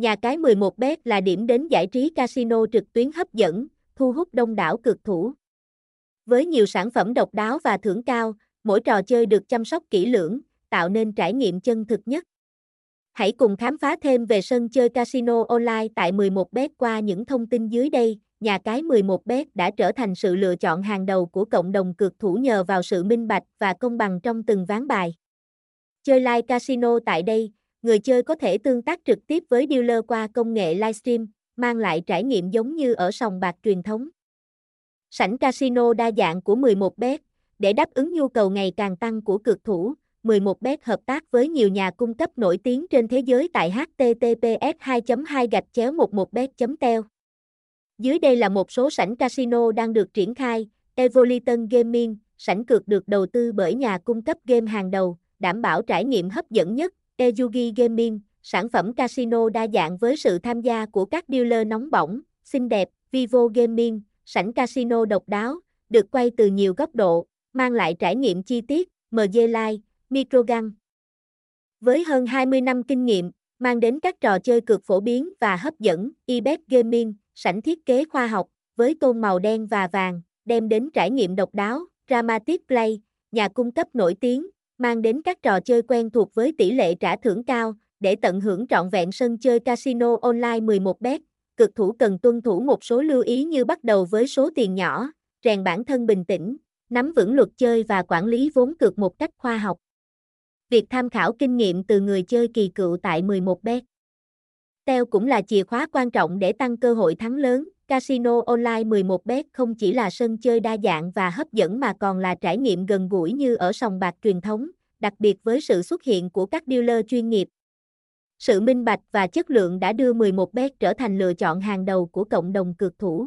Nhà cái 11bet là điểm đến giải trí casino trực tuyến hấp dẫn, thu hút đông đảo cực thủ. Với nhiều sản phẩm độc đáo và thưởng cao, mỗi trò chơi được chăm sóc kỹ lưỡng, tạo nên trải nghiệm chân thực nhất. Hãy cùng khám phá thêm về sân chơi casino online tại 11bet qua những thông tin dưới đây. Nhà cái 11bet đã trở thành sự lựa chọn hàng đầu của cộng đồng cược thủ nhờ vào sự minh bạch và công bằng trong từng ván bài. Chơi live casino tại đây, người chơi có thể tương tác trực tiếp với dealer qua công nghệ livestream, mang lại trải nghiệm giống như ở sòng bạc truyền thống. Sảnh casino đa dạng của 11bet, để đáp ứng nhu cầu ngày càng tăng của cực thủ, 11bet hợp tác với nhiều nhà cung cấp nổi tiếng trên thế giới tại https 2 2 gạch chéo 11bet teo Dưới đây là một số sảnh casino đang được triển khai, Evoliton Gaming, sảnh cược được đầu tư bởi nhà cung cấp game hàng đầu, đảm bảo trải nghiệm hấp dẫn nhất, Ejugi Gaming, sản phẩm casino đa dạng với sự tham gia của các dealer nóng bỏng, xinh đẹp, Vivo Gaming, sảnh casino độc đáo, được quay từ nhiều góc độ, mang lại trải nghiệm chi tiết, MG Live, Microgun. Với hơn 20 năm kinh nghiệm, mang đến các trò chơi cực phổ biến và hấp dẫn, eBet Gaming, sảnh thiết kế khoa học, với tôn màu đen và vàng, đem đến trải nghiệm độc đáo, Dramatic Play, nhà cung cấp nổi tiếng, mang đến các trò chơi quen thuộc với tỷ lệ trả thưởng cao, để tận hưởng trọn vẹn sân chơi casino online 11 bet, cực thủ cần tuân thủ một số lưu ý như bắt đầu với số tiền nhỏ, rèn bản thân bình tĩnh, nắm vững luật chơi và quản lý vốn cược một cách khoa học. Việc tham khảo kinh nghiệm từ người chơi kỳ cựu tại 11 bet. Teo cũng là chìa khóa quan trọng để tăng cơ hội thắng lớn. Casino Online 11 bet không chỉ là sân chơi đa dạng và hấp dẫn mà còn là trải nghiệm gần gũi như ở sòng bạc truyền thống, đặc biệt với sự xuất hiện của các dealer chuyên nghiệp. Sự minh bạch và chất lượng đã đưa 11bet trở thành lựa chọn hàng đầu của cộng đồng cược thủ.